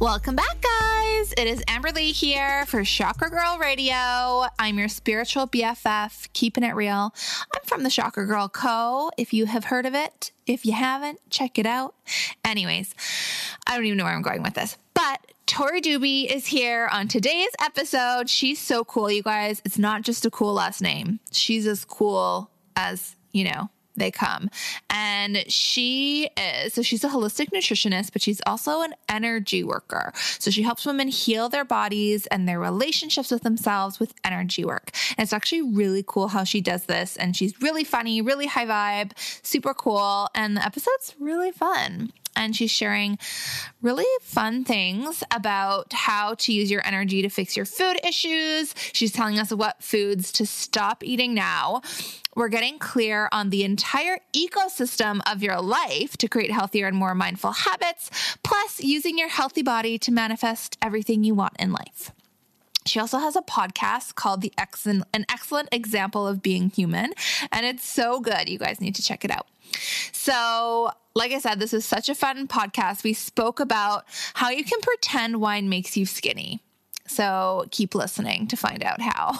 Welcome back, guys. It is Amberly here for Chakra Girl Radio. I'm your spiritual BFF, keeping it real. I'm from the Chakra Girl Co. If you have heard of it, if you haven't, check it out. Anyways, I don't even know where I'm going with this, but Tori Doobie is here on today's episode. She's so cool, you guys. It's not just a cool last name, she's as cool as, you know, they come. And she is, so she's a holistic nutritionist, but she's also an energy worker. So she helps women heal their bodies and their relationships with themselves with energy work. And it's actually really cool how she does this. And she's really funny, really high vibe, super cool. And the episode's really fun and she's sharing really fun things about how to use your energy to fix your food issues. She's telling us what foods to stop eating now. We're getting clear on the entire ecosystem of your life to create healthier and more mindful habits, plus using your healthy body to manifest everything you want in life. She also has a podcast called The Excellent An Excellent Example of Being Human, and it's so good. You guys need to check it out. So, like I said, this is such a fun podcast. We spoke about how you can pretend wine makes you skinny. So keep listening to find out how.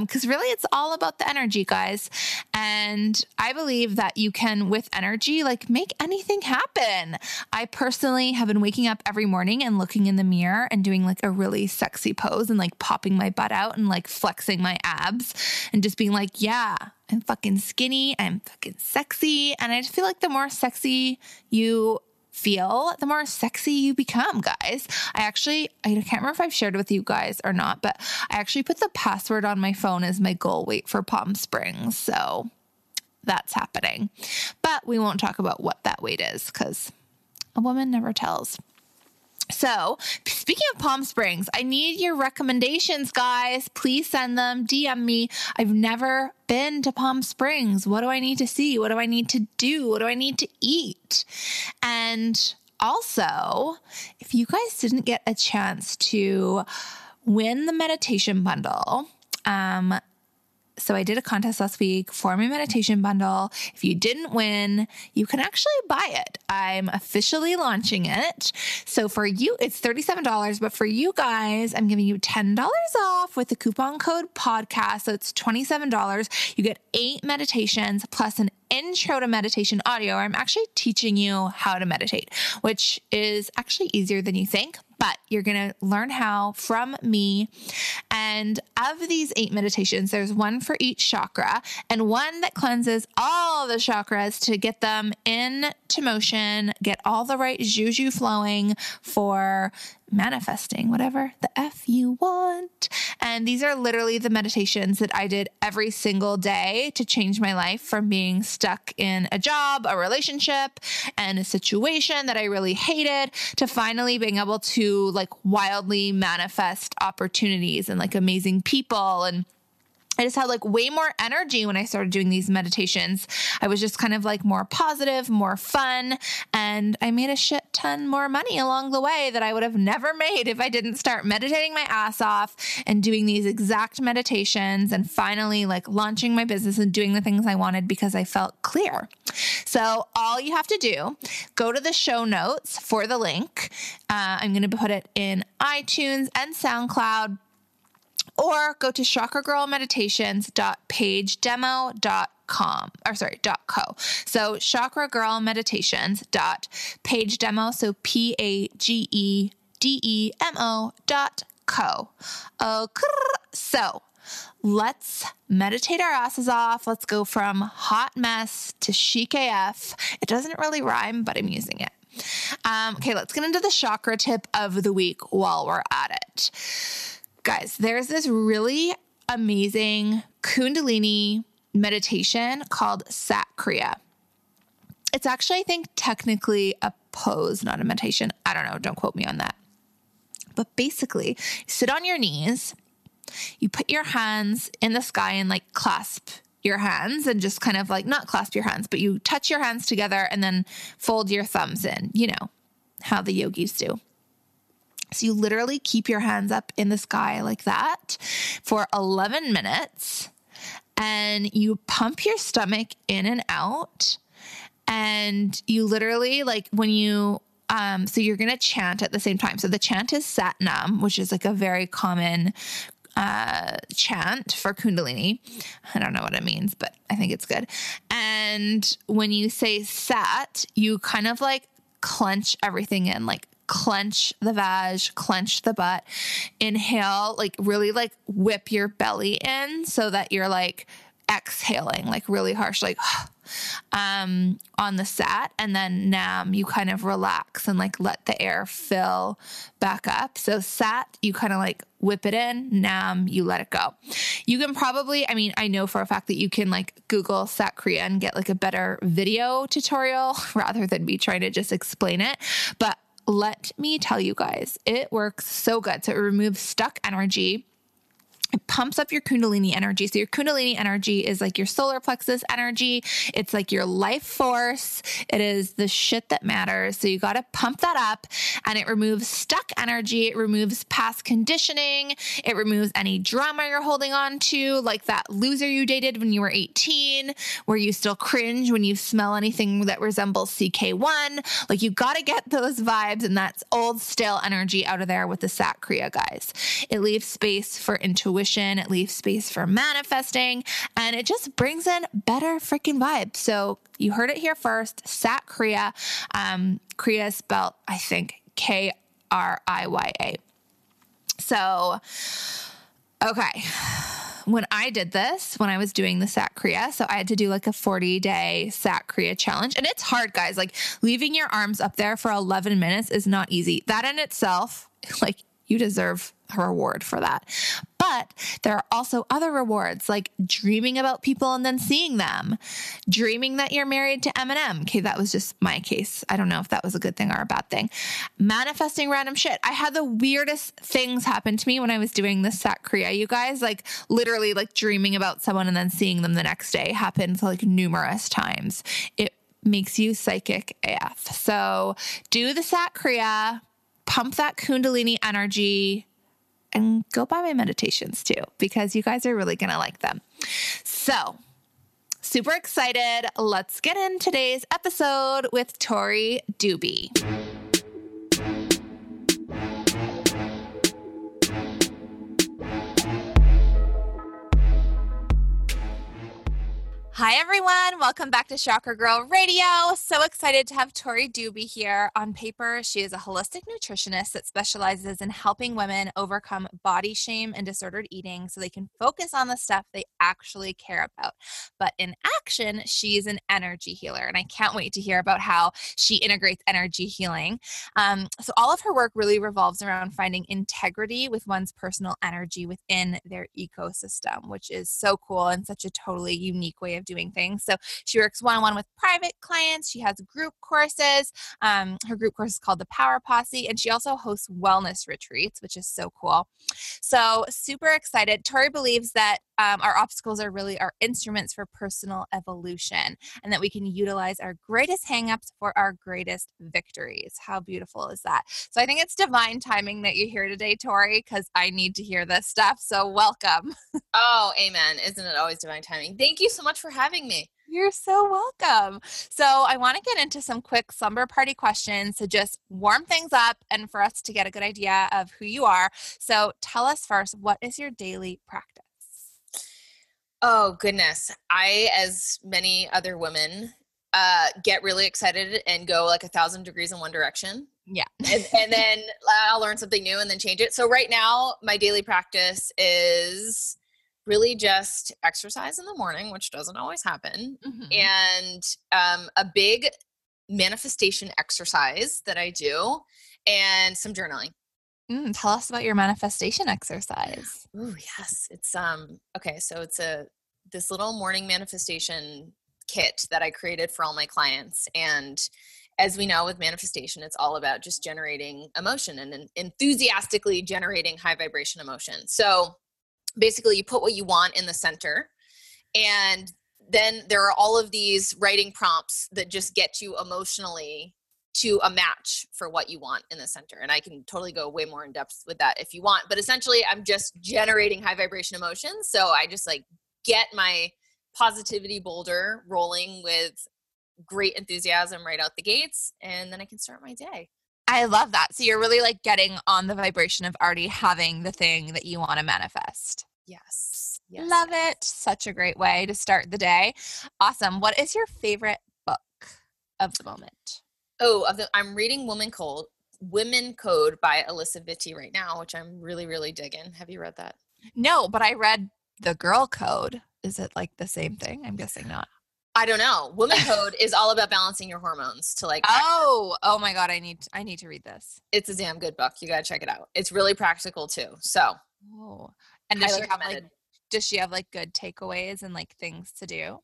Because um, really, it's all about the energy, guys. And I believe that you can, with energy, like make anything happen. I personally have been waking up every morning and looking in the mirror and doing like a really sexy pose and like popping my butt out and like flexing my abs and just being like, yeah, I'm fucking skinny. I'm fucking sexy. And I just feel like the more sexy you feel, the more sexy you become, guys. I actually, I can't remember if I've shared with you guys or not, but I actually put the password on my phone as my goal weight for Palm Springs. So that's happening. But we won't talk about what that weight is because a woman never tells. So, speaking of Palm Springs, I need your recommendations, guys. Please send them, DM me. I've never been to Palm Springs. What do I need to see? What do I need to do? What do I need to eat? And also, if you guys didn't get a chance to win the meditation bundle, um, so I did a contest last week for my meditation bundle. If you didn't win, you can actually buy it. I'm officially launching it. So for you, it's $37, but for you guys, I'm giving you $10 off with the coupon code podcast. So it's $27. You get eight meditations plus an intro to meditation audio. I'm actually teaching you how to meditate, which is actually easier than you think but you're going to learn how from me. And of these eight meditations, there's one for each chakra and one that cleanses all the chakras to get them into motion, get all the right juju flowing for manifesting whatever the F you want. And these are literally the meditations that I did every single day to change my life from being stuck in a job, a relationship, and a situation that I really hated to finally being able to like wildly manifest opportunities and like amazing people and I just had like way more energy when I started doing these meditations. I was just kind of like more positive, more fun, and I made a shit ton more money along the way that I would have never made if I didn't start meditating my ass off and doing these exact meditations and finally like launching my business and doing the things I wanted because I felt clear. So, all you have to do, go to the show notes for the link. Uh, I'm going to put it in iTunes and SoundCloud or go to chakragirlmeditations.pagedemo.com or sorry, dot co. So chakragirlmeditations.pagedemo, so P A G E D E M O dot co. Okay, so let's meditate our asses off. Let's go from hot mess to chic AF. It doesn't really rhyme, but I'm using it. Um, okay, let's get into the chakra tip of the week while we're at it guys, there's this really amazing Kundalini meditation called Sat Kriya. It's actually, I think, technically a pose, not a meditation. I don't know. Don't quote me on that. But basically, sit on your knees, you put your hands in the sky and like clasp your hands and just kind of like not clasp your hands, but you touch your hands together and then fold your thumbs in, you know, how the yogis do. So you literally keep your hands up in the sky like that for 11 minutes and you pump your stomach in and out. And you literally, like, when you, um, so you're going to chant at the same time. So the chant is Sat Nam, which is like a very common uh, chant for Kundalini. I don't know what it means, but I think it's good. And when you say Sat, you kind of like clench everything in, like clench the vag, clench the butt. Inhale, like really like whip your belly in so that you're like exhaling like really harsh, like um, on the sat. And then nam, you kind of relax and like let the air fill back up. So sat, you kind of like whip it in. Nam, you let it go. You can probably, I mean, I know for a fact that you can like Google Sat Kriya and get like a better video tutorial rather than me trying to just explain it. But let me tell you guys, it works so good. So it removes stuck energy it pumps up your kundalini energy. So your kundalini energy is like your solar plexus energy. It's like your life force. It is the shit that matters. So you got to pump that up and it removes stuck energy. It removes past conditioning. It removes any drama you're holding on to, like that loser you dated when you were 18, where you still cringe when you smell anything that resembles CK1. Like you got to get those vibes and that's old stale energy out of there with the Sat Kriya guys. It leaves space for intuition intuition, it leaves space for manifesting, and it just brings in better freaking vibes. So you heard it here first Sat Kriya. Um, Kriya spelled, I think, K R I Y A. So, okay when I did this, when I was doing the Sat Kriya, so I had to do like a 40 day Sat Kriya challenge. And it's hard, guys. Like leaving your arms up there for 11 minutes is not easy. That in itself, like you deserve a reward for that. But there are also other rewards like dreaming about people and then seeing them, dreaming that you're married to Eminem. Okay, that was just my case. I don't know if that was a good thing or a bad thing. Manifesting random shit. I had the weirdest things happen to me when I was doing this Sat Kriya, you guys. Like literally, like dreaming about someone and then seeing them the next day happened like numerous times. It makes you psychic AF. So do the Sat pump that Kundalini energy and go buy my meditations too, because you guys are really going to like them. So, super excited. Let's get in today's episode with Tori Doobie. Hi, everyone. Welcome back to Chakra Girl Radio. So excited to have Tori Doobie here. On paper, she is a holistic nutritionist that specializes in helping women overcome body shame and disordered eating so they can focus on the stuff they actually care about. But in action, she's an energy healer. And I can't wait to hear about how she integrates energy healing. Um, so, all of her work really revolves around finding integrity with one's personal energy within their ecosystem, which is so cool and such a totally unique way of doing things. So she works one on one with private clients. She has group courses. Um, her group course is called the Power Posse, and she also hosts wellness retreats, which is so cool. So super excited. Tori believes that um, our obstacles are really our instruments for personal evolution and that we can utilize our greatest hangups for our greatest victories. How beautiful is that? So I think it's divine timing that you're here today, Tori, because I need to hear this stuff. So welcome. Oh, amen. Isn't it always divine timing? Thank you so much for having me. You're so welcome. So, I want to get into some quick slumber party questions to just warm things up and for us to get a good idea of who you are. So, tell us first, what is your daily practice? Oh, goodness. I, as many other women, uh, get really excited and go like a thousand degrees in one direction. Yeah. and, and then I'll learn something new and then change it. So, right now, my daily practice is really just exercise in the morning, which doesn't always happen, mm-hmm. and um, a big manifestation exercise that I do, and some journaling. Mm, tell us about your manifestation exercise. Oh yes, it's um okay. So it's a this little morning manifestation kit that I created for all my clients, and as we know with manifestation it's all about just generating emotion and enthusiastically generating high vibration emotion so basically you put what you want in the center and then there are all of these writing prompts that just get you emotionally to a match for what you want in the center and i can totally go way more in depth with that if you want but essentially i'm just generating high vibration emotions so i just like get my positivity boulder rolling with great enthusiasm right out the gates and then i can start my day I love that. So you're really like getting on the vibration of already having the thing that you want to manifest. Yes. yes. Love it. Such a great way to start the day. Awesome. What is your favorite book of the moment? Oh, of the, I'm reading Woman Code, Women Code by Alisa Vitti right now, which I'm really, really digging. Have you read that? No, but I read The Girl Code. Is it like the same thing? I'm guessing not. I don't know. Woman Code is all about balancing your hormones to like. Oh, oh my God! I need I need to read this. It's a damn good book. You gotta check it out. It's really practical too. So. Oh, and does she have like? Does she have like good takeaways and like things to do?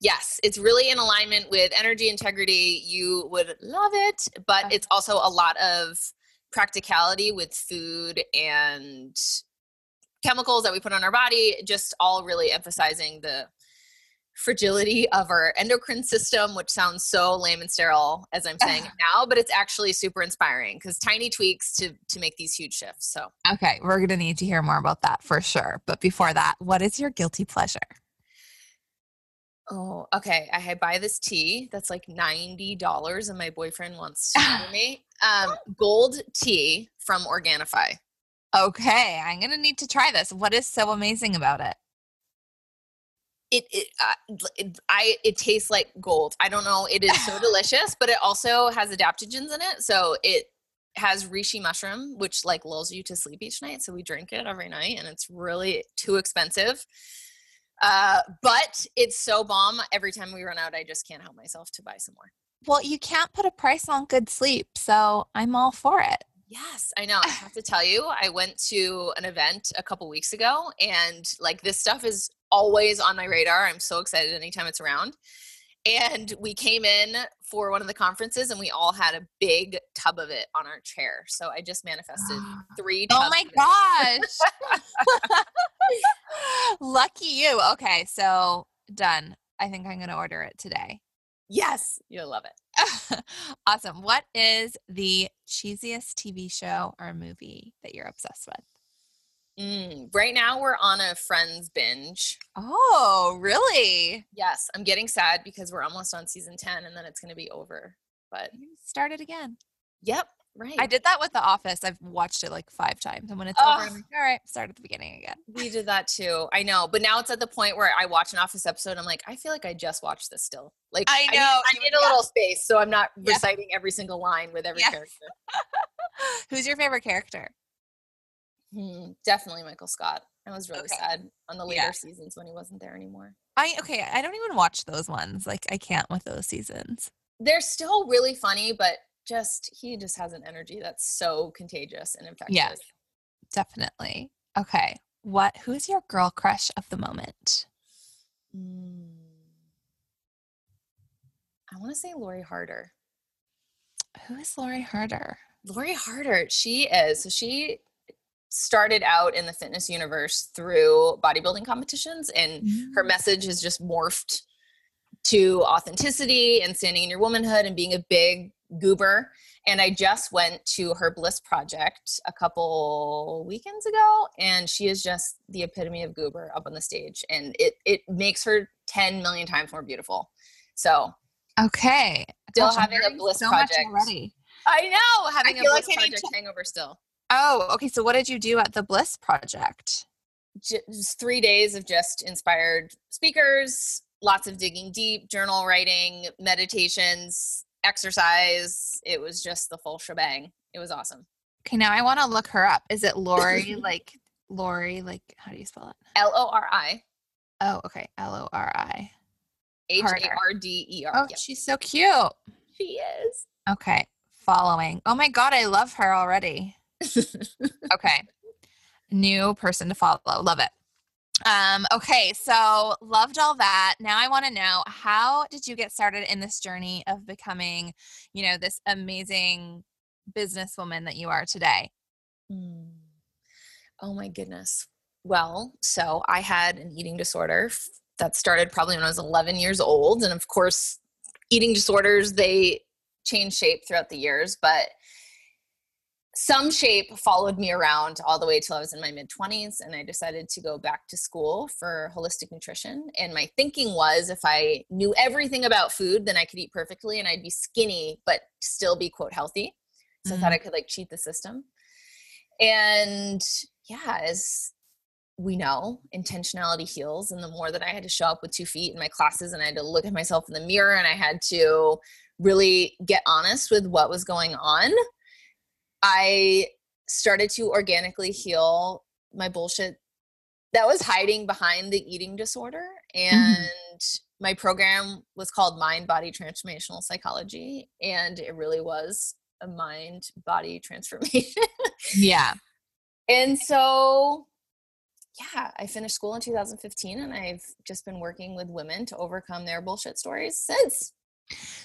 Yes, it's really in alignment with energy integrity. You would love it, but uh-huh. it's also a lot of practicality with food and chemicals that we put on our body. Just all really emphasizing the fragility of our endocrine system, which sounds so lame and sterile as I'm saying it now, but it's actually super inspiring because tiny tweaks to to make these huge shifts. So okay, we're gonna need to hear more about that for sure. But before that, what is your guilty pleasure? Oh, okay. I buy this tea that's like ninety dollars, and my boyfriend wants to give me um, gold tea from Organifi. Okay, I'm gonna need to try this. What is so amazing about it? it, it, uh, it, I it tastes like gold. I don't know. It is so delicious, but it also has adaptogens in it. So it has reishi mushroom, which like lulls you to sleep each night. So we drink it every night, and it's really too expensive. Uh, but it's so bomb. Every time we run out, I just can't help myself to buy some more. Well, you can't put a price on good sleep, so I'm all for it. Yes, I know. I have to tell you, I went to an event a couple weeks ago, and like this stuff is always on my radar. I'm so excited anytime it's around. And we came in for one of the conferences and we all had a big tub of it on our chair. So I just manifested three Oh my gosh. Lucky you. Okay, so done. I think I'm going to order it today. Yes, you'll love it. awesome. What is the cheesiest TV show or movie that you're obsessed with? Mm, right now we're on a Friends binge. Oh, really? Yes, I'm getting sad because we're almost on season 10 and then it's going to be over. But start it again. Yep, Right. I did that with The Office. I've watched it like five times, and when it's Ugh. over, I'm like, all right, start at the beginning again. We did that too. I know, but now it's at the point where I watch an Office episode. I'm like, I feel like I just watched this still. Like I know, I you- need, a little space, so I'm not Yeah. reciting every single line with every character. Who's your favorite character? Hmm, definitely Michael Scott. I was really Okay. sad on the later Yeah. seasons when he wasn't there anymore. I okay. I don't even watch those ones. Like I can't with those seasons. They're still really funny, but just he just has an energy that's so contagious and infectious. Yes. Definitely. Okay. What? Who's your girl crush of the moment? Mm. I want to say Lori Harder. Who is Lori Harder? Lori Harder, she is. So she started out in the fitness universe through bodybuilding competitions, and her mm. message has just morphed to authenticity and standing in your womanhood and being a big goober. And I just went to her Bliss project a couple weekends ago, and she is just the epitome of goober up on the stage, and it it makes her ten million times more beautiful. So Okay. Still Gosh, having a Bliss so much project. already. I know having a feel like Bliss project hangover still. Oh, okay. So what did you do at the Bliss Project? just three days of just inspired speakers, lots of digging deep, journal writing, meditations, exercise. It was just the full shebang. It was awesome. Okay, now I want to look her up. Is it Lori? like Lori? Like how do you spell it? L O R I Oh, okay. L O R I. H. A R D E R. Oh, she's so cute. she is. Okay, following. Oh my god, I love her already. Okay, new person to follow. Love it. Um, okay, so loved all that. Now I want to know how did you get started in this journey of becoming, you know, this amazing businesswoman that you are today? Mm. Oh my goodness. Well, so I had an eating disorder that started probably when I was 11 years old. And of course, eating disorders, they change shape throughout the years, but some shape followed me around all the way till I was in my mid 20s. And I decided to go back to school for holistic nutrition. And my thinking was if I knew everything about food, then I could eat perfectly and I'd be skinny, but still be quote healthy. So I thought mm-hmm. I could like cheat the system. And yeah, as we know, intentionality heals. And the more that I had to show up with two feet in my classes and I had to look at myself in the mirror and I had to really get honest with what was going on, I started to organically heal my bullshit that was hiding behind the eating disorder. Mm-hmm. And my program was called Mind Body Transformational Psychology. And it really was a mind body transformation. Yeah. And so, yeah, I finished school in 2015 and I've just been working with women to overcome their bullshit stories since.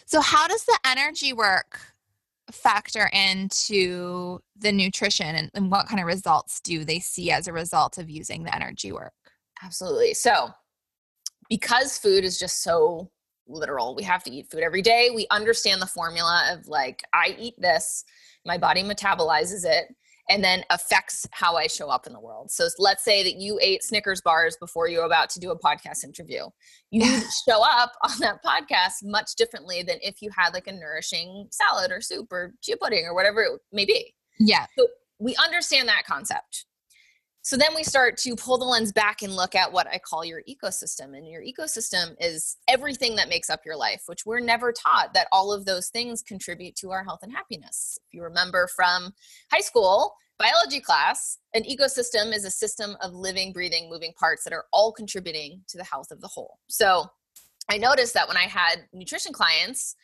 So how does the energy work factor into the nutrition and, and what kind of results do they see as a result of using the energy work? Absolutely. So, because food is just so literal, we have to eat food every day. We understand the formula of like, I eat this, my body metabolizes it, and then affects how I show up in the world. So, let's say that you ate Snickers bars before you were about to do a podcast interview. You show up on that podcast much differently than if you had like a nourishing salad or soup or chia pudding or whatever it may be Yeah. So we understand that concept. So then we start to pull the lens back and look at what I call your ecosystem. And your ecosystem is everything that makes up your life, which we're never taught that all of those things contribute to our health and happiness. If you remember from high school, biology class, an ecosystem is a system of living, breathing, moving parts that are all contributing to the health of the whole. So I noticed that when I had nutrition clients,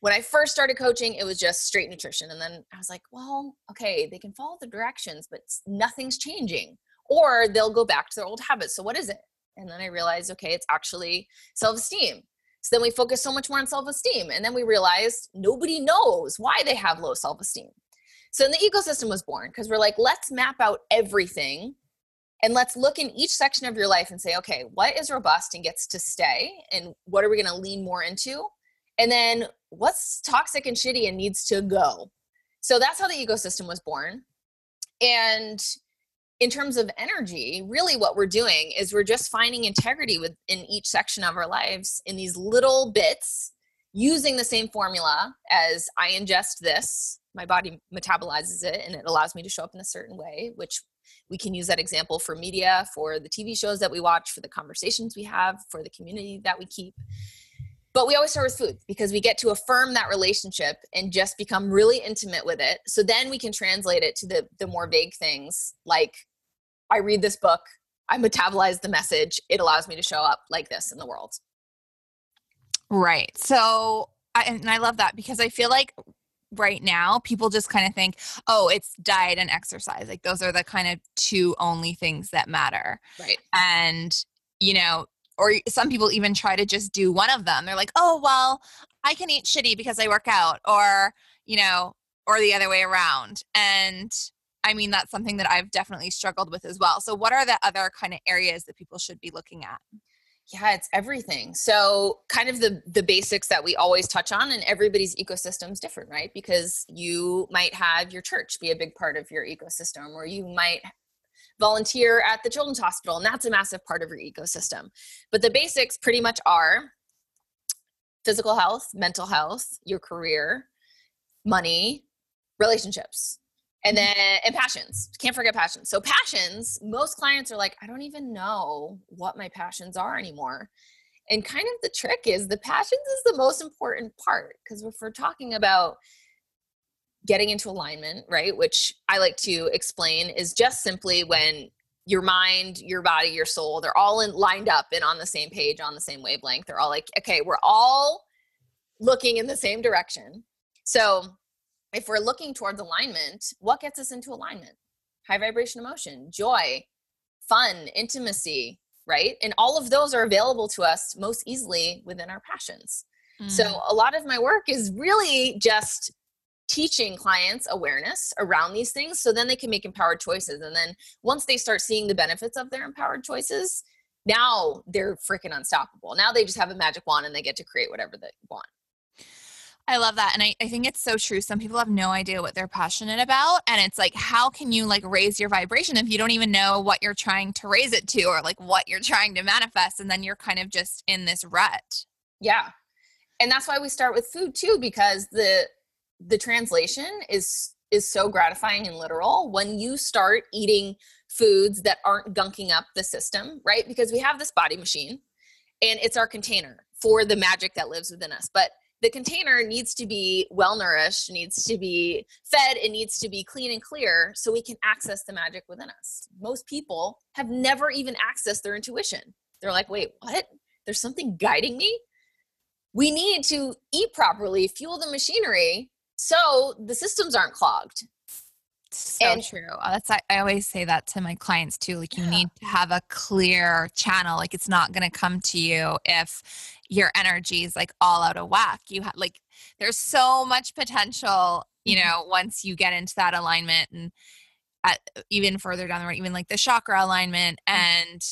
when I first started coaching, it was just straight nutrition. And then I was like, well, okay, they can follow the directions, but nothing's changing. Or they'll go back to their old habits. So what is it? And then I realized, okay, it's actually self esteem. So then we focus so much more on self esteem. And then we realized nobody knows why they have low self esteem. So then the ecosystem was born because we're like, let's map out everything and let's look in each section of your life and say, okay, what is robust and gets to stay? And what are we going to lean more into? And then what's toxic and shitty and needs to go? So that's how the ecosystem was born. And in terms of energy, really what we're doing is we're just finding integrity within each section of our lives in these little bits using the same formula as I ingest this my body metabolizes it and it allows me to show up in a certain way which we can use that example for media for the tv shows that we watch for the conversations we have for the community that we keep but we always start with food because we get to affirm that relationship and just become really intimate with it. So then we can translate it to the the more vague things like i read this book i metabolize the message it allows me to show up like this in the world. Right. So I, and i love that because i feel like right now people just kind of think oh it's diet and exercise. Like those are the kind of two only things that matter. Right. And you know or some people even try to just do one of them. They're like oh well i can eat shitty because i work out or you know or the other way around and i mean that's something that i've definitely struggled with as well. So what are the other kind of areas that people should be looking at? Yeah it's everything. So kind of the the basics that we always touch on and everybody's ecosystem is different right? Because you might have your church be a big part of your ecosystem or you might volunteer at the children's hospital and that's a massive part of your ecosystem. But the basics pretty much are physical health mental health your career money relationships and mm-hmm. then and passions. Can't forget passions. So passions most clients are like i don't even know what my passions are anymore. And kind of the trick is the passions is the most important part because if we're talking about getting into alignment right which i like to explain is just simply when your mind your body your soul they're all in lined up and on the same page on the same wavelength they're all like okay we're all looking in the same direction so if we're looking towards alignment, what gets us into alignment? High vibration emotion, joy, fun, intimacy, right? And all of those are available to us most easily within our passions. Mm. So a lot of my work is really just teaching clients awareness around these things so then they can make empowered choices. And then once they start seeing the benefits of their empowered choices, now they're freaking unstoppable. Now they just have a magic wand and they get to create whatever they want. I love that. And I, I think it's so true. Some people have no idea what they're passionate about. And it's like, how can you like raise your vibration if you don't even know what you're trying to raise it to or like what you're trying to manifest? And then you're kind of just in this rut. Yeah. And that's why we start with food too, because the the translation is is so gratifying and literal when you start eating foods that aren't gunking up the system, right? Because we have this body machine and it's our container for the magic that lives within us. But the container needs to be well nourished, needs to be fed, it needs to be clean and clear so we can access the magic within us. Most people have never even accessed their intuition. They're like, wait, what? There's something guiding me? We need to eat properly, fuel the machinery so the systems aren't clogged. So and, true. Uh, that's I, I, always say that to my clients too. Like you yeah. need to have a clear channel. Like it's not going to come to you if your energy is like all out of whack. You have like there's so much potential, you mm-hmm. know, once you get into that alignment and at, even further down the road, even like the chakra alignment mm-hmm. and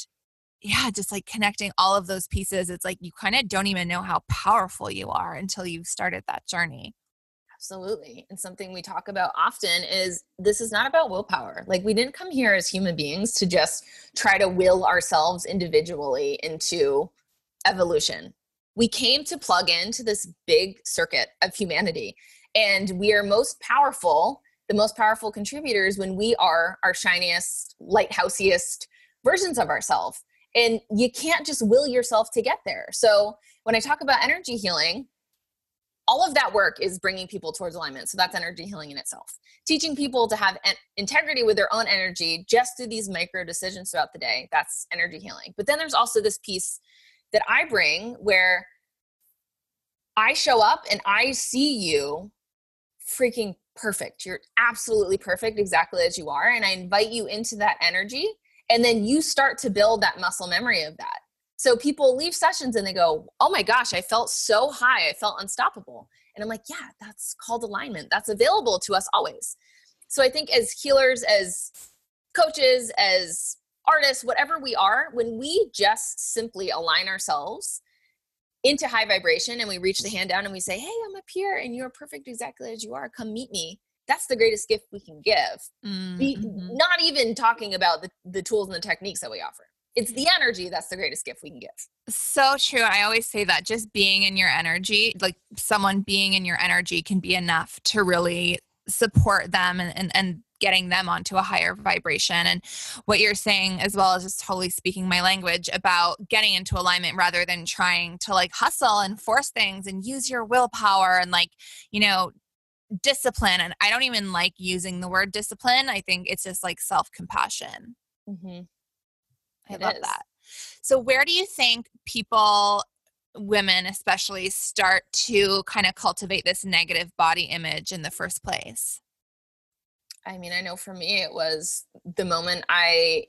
yeah, just like connecting all of those pieces. It's like you kind of don't even know how powerful you are until you've started that journey. Absolutely. And something we talk about often is this is not about willpower. Like, we didn't come here as human beings to just try to will ourselves individually into evolution. We came to plug into this big circuit of humanity. And we are most powerful, the most powerful contributors when we are our shiniest, lighthouseiest versions of ourselves. And you can't just will yourself to get there. So, when I talk about energy healing, all of that work is bringing people towards alignment. So that's energy healing in itself. Teaching people to have en- integrity with their own energy just through these micro decisions throughout the day. That's energy healing. But then there's also this piece that I bring where I show up and I see you freaking perfect. You're absolutely perfect exactly as you are. And I invite you into that energy. And then you start to build that muscle memory of that. So people leave sessions and they go, Oh my gosh, I felt so high. I felt unstoppable. And I'm like, Yeah, that's called alignment. That's available to us always. So I think as healers, as coaches, as artists, whatever we are, when we just simply align ourselves into high vibration and we reach the hand down and we say, Hey, I'm up here and you're perfect exactly as you are. Come meet me. That's the greatest gift we can give. Mm-hmm. not even talking about the, the tools and the techniques that we offer it's the energy that's the greatest gift we can give. So true. I always say that just being in your energy, like someone being in your energy can be enough to really support them and, and, and getting them onto a higher vibration. And what you're saying, as well as just totally speaking my language about getting into alignment rather than trying to like hustle and force things and use your willpower and like, you know, discipline. And I don't even like using the word discipline. I think it's just like self compassion. Mm-hmm. I it love is. that. So, where do you think people women especially start to kind of cultivate this negative body image in the first place? I mean, I know for me, it was the moment I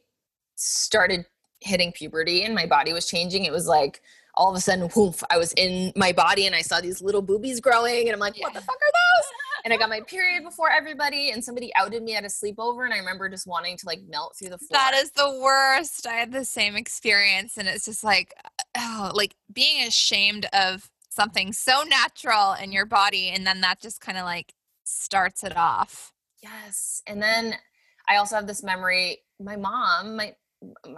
started hitting puberty and my body was changing. It was like all of a sudden, whoof, I was in my body and I saw these little boobies growing, and I'm like, what the fuck are those? And I got my period before everybody, and somebody outed me at a sleepover, and I remember just wanting to like melt through the floor. That is the worst. I had the same experience, and it's just like, oh, like being ashamed of something so natural in your body, and then that just kind of like starts it off. Yes. And then I also have this memory. My mom, my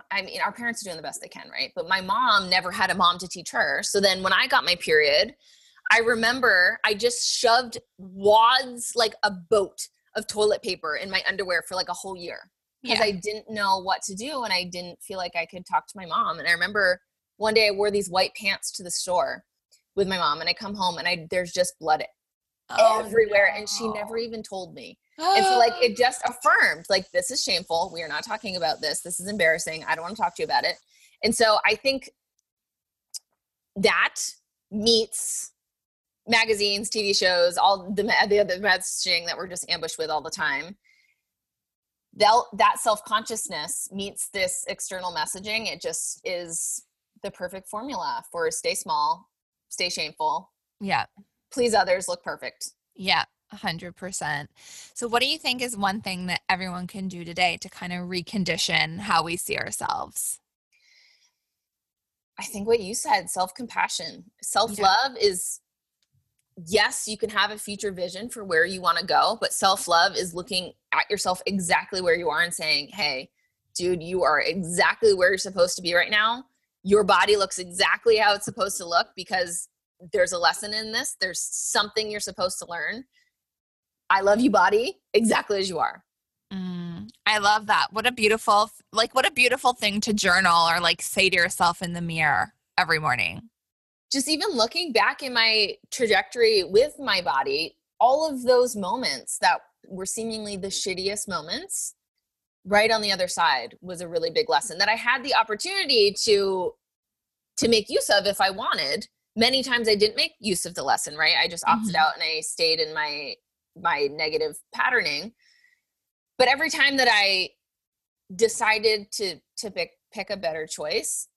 I mean, our parents are doing the best they can, right? But my mom never had a mom to teach her. So then when I got my period, I remember I just shoved wads like a boat of toilet paper in my underwear for like a whole year because yeah. I didn't know what to do and I didn't feel like I could talk to my mom. And I remember one day I wore these white pants to the store with my mom and I come home and I there's just blood oh, everywhere no. and she never even told me and so like it just affirmed like this is shameful we are not talking about this this is embarrassing i don't want to talk to you about it and so i think that meets magazines tv shows all the the other messaging that we're just ambushed with all the time that that self-consciousness meets this external messaging it just is the perfect formula for stay small stay shameful yeah please others look perfect yeah 100%. So, what do you think is one thing that everyone can do today to kind of recondition how we see ourselves? I think what you said self compassion. Self love yeah. is, yes, you can have a future vision for where you want to go, but self love is looking at yourself exactly where you are and saying, hey, dude, you are exactly where you're supposed to be right now. Your body looks exactly how it's supposed to look because there's a lesson in this, there's something you're supposed to learn I love you body exactly as you are. Mm, I love that. What a beautiful, like, what a beautiful thing to journal or like say to yourself in the mirror every morning. Just even looking back in my trajectory with my body, all of those moments that were seemingly the shittiest moments, right on the other side was a really big lesson that I had the opportunity to to make use of if I wanted. Many times I didn't make use of the lesson, right? I just opted mm-hmm. out and I stayed in my my negative patterning but every time that i decided to to pick pick a better choice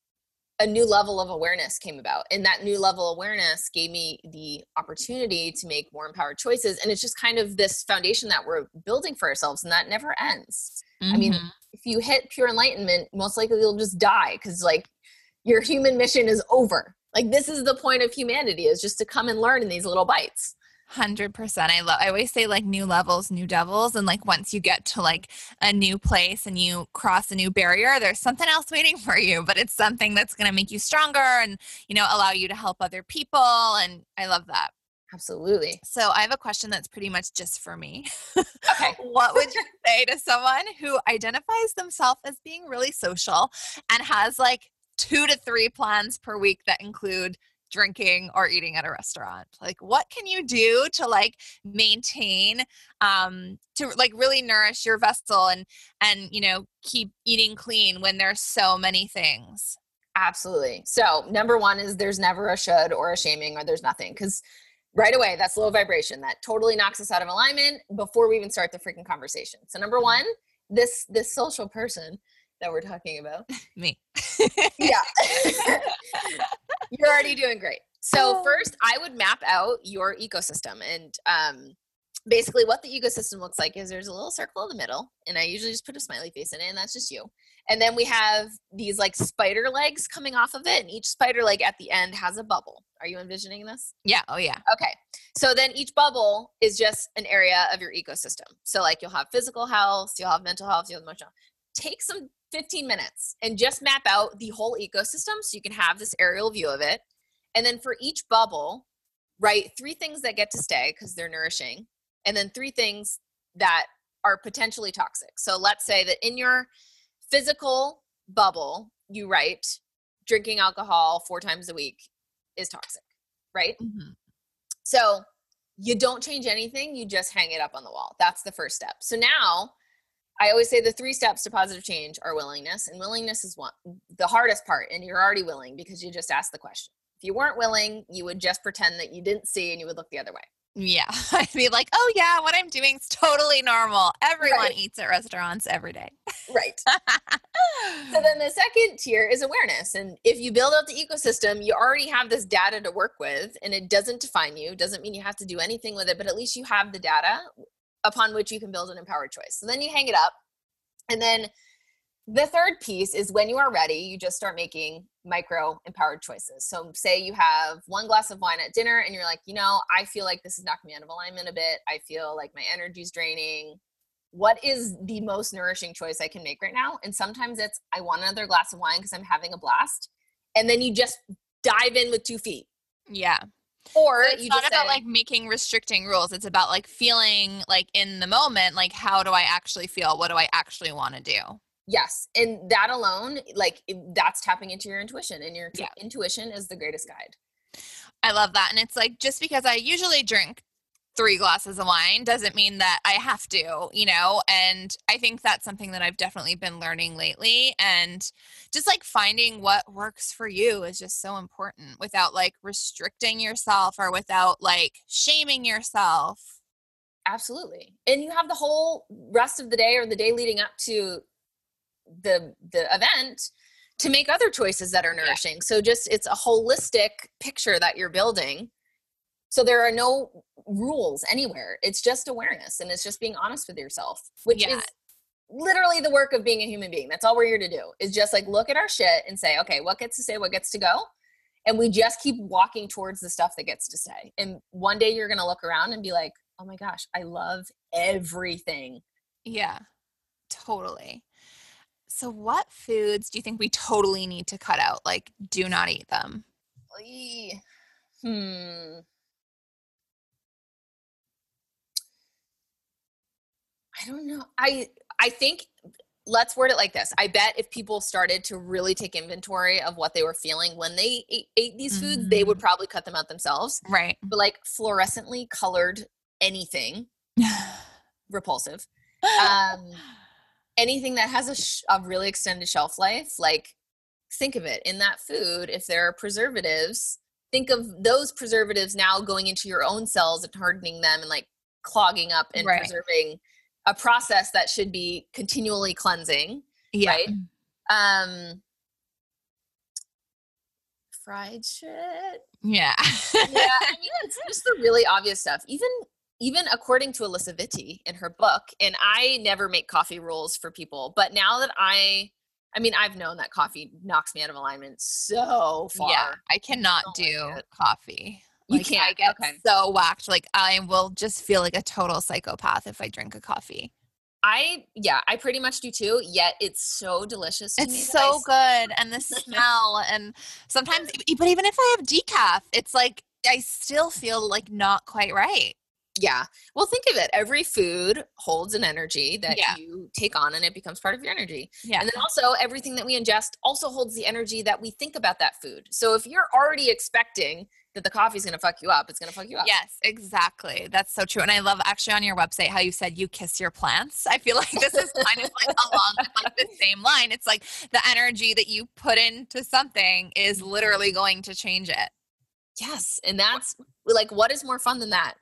a new level of awareness came about and that new level of awareness gave me the opportunity to make more empowered choices and it's just kind of this foundation that we're building for ourselves and that never ends mm-hmm. i mean mm-hmm. if you hit pure enlightenment most likely you'll just die because like your human mission is over like this is the point of humanity is just to come and learn in these little bites Hundred percent. I love. I always say like new levels, new devils, and like once you get to like a new place and you cross a new barrier, there's something else waiting for you. But it's something that's going to make you stronger and you know allow you to help other people. And I love that. Absolutely. So I have a question that's pretty much just for me. Okay. what would you say to someone who identifies themselves as being really social and has like two to three plans per week that include drinking or eating at a restaurant? Like what can you do to like maintain um to like really nourish your vessel and and you know keep eating clean when there's so many things? Absolutely. So number one is there's never a should or a shaming or there's nothing because right away that's low vibration that totally knocks us out of alignment before we even start the freaking conversation. So number mm-hmm. one this this social person that we're talking about me. Yeah You're already doing great. So first, I would map out your ecosystem, and um, basically, what the ecosystem looks like is there's a little circle in the middle, and I usually just put a smiley face in it, and that's just you. And then we have these like spider legs coming off of it, and each spider leg at the end has a bubble. Are you envisioning this? Yeah. Oh, yeah. Okay. So then each bubble is just an area of your ecosystem. So like you'll have physical health, you'll have mental health, you'll have emotional. Take some 15 minutes and just map out the whole ecosystem so you can have this aerial view of it. And then for each bubble, write three things that get to stay because they're nourishing, and then three things that are potentially toxic. So let's say that in your physical bubble, you write drinking alcohol four times a week is toxic, right? Mm-hmm. So you don't change anything, you just hang it up on the wall. That's the first step. So now I always say the three steps to positive change are willingness, and willingness is one the hardest part, and you're already willing because you just asked the question. If you weren't willing, you would just pretend that you didn't see and you would look the other way. Yeah. I'd be like, oh, yeah, what I'm doing is totally normal. Everyone Right. eats at restaurants every day. Right. So then the second tier is awareness. And if you build out the ecosystem, you already have this data to work with and it doesn't define you, doesn't mean you have to do anything with it, but at least you have the data upon which you can build an empowered choice. So then you hang it up. And then the third piece is when you are ready, you just start making micro empowered choices. So say you have one glass of wine at dinner and you're like, you know, I feel like this is knocking me out of alignment a bit. I feel like my energy's draining what is the most nourishing choice I can make right now? And sometimes it's I want another glass of wine because I'm having a blast. And then you just dive in with two feet. yeah. Or It's you not about say, like making restricting rules. It's about like feeling like in the moment, like, how do I actually feel? What do I actually want to do? yes. And that alone, like that's tapping into your intuition. And your Yeah. intuition is the greatest guide. I love that. And it's like just because I usually drink three glasses of wine doesn't mean that I have to, you know? And I think that's something that I've definitely been learning lately. And just like finding what works for you is just so important without like restricting yourself or without like shaming yourself. Absolutely. And you have the whole rest of the day or the day leading up to the the event to make other choices that are Yeah. nourishing. So just it's a holistic picture that you're building. So there are no rules anywhere. It's just awareness and it's just being honest with yourself, which Yeah. is literally the work of being a human being. That's all we're here to do. Is just like look at our shit and say, okay, what gets to say, what gets to go? And we just keep walking towards the stuff that gets to stay. And one day you're going to look around and be like, "Oh my gosh, I love everything." Yeah, totally. So, what foods do you think we totally need to cut out? Like, do not eat them. Hmm. I don't know. I I think let's word it like this. I bet if people started to really take inventory of what they were feeling when they ate, ate these foods, they would probably cut them out themselves. Right. But like fluorescently colored anything repulsive. Um anything that has a, sh- a really extended shelf life, like think of it in that food. If there are preservatives, think of those preservatives now going into your own cells and hardening them and like clogging up and Right. preserving a process that should be continually cleansing. yeah. Right? Um, fried shit. Yeah. yeah, I mean it's just the really obvious stuff. Even even according to Alisa Vitti in her book, and I never make coffee rules for people, but now that I I mean I've known that coffee knocks me out of alignment so far. Yeah. I cannot don't like coffee. You Like, I can't, get okay. so whacked. Like, I will just feel like a total psychopath if I drink a coffee. I yeah, I pretty much do too, yet it's so delicious to. It's so good. And the smell. And sometimes, but even if I have decaf, it's like I still feel like not quite right. Yeah. Well, think of it. Every food holds an energy that Yeah. you take on and it becomes part of your energy. Yeah. And then also everything that we ingest also holds the energy that we think about that food. So if you're already expecting that the coffee's going to fuck you up, it's going to fuck you up. Yes, exactly. That's so true. And I love actually on your website how you said you kiss your plants. I feel like this is kind of like along with like the same line. It's like the energy that you put into something is literally going to change it. Yes. And that's like, what is more fun than that?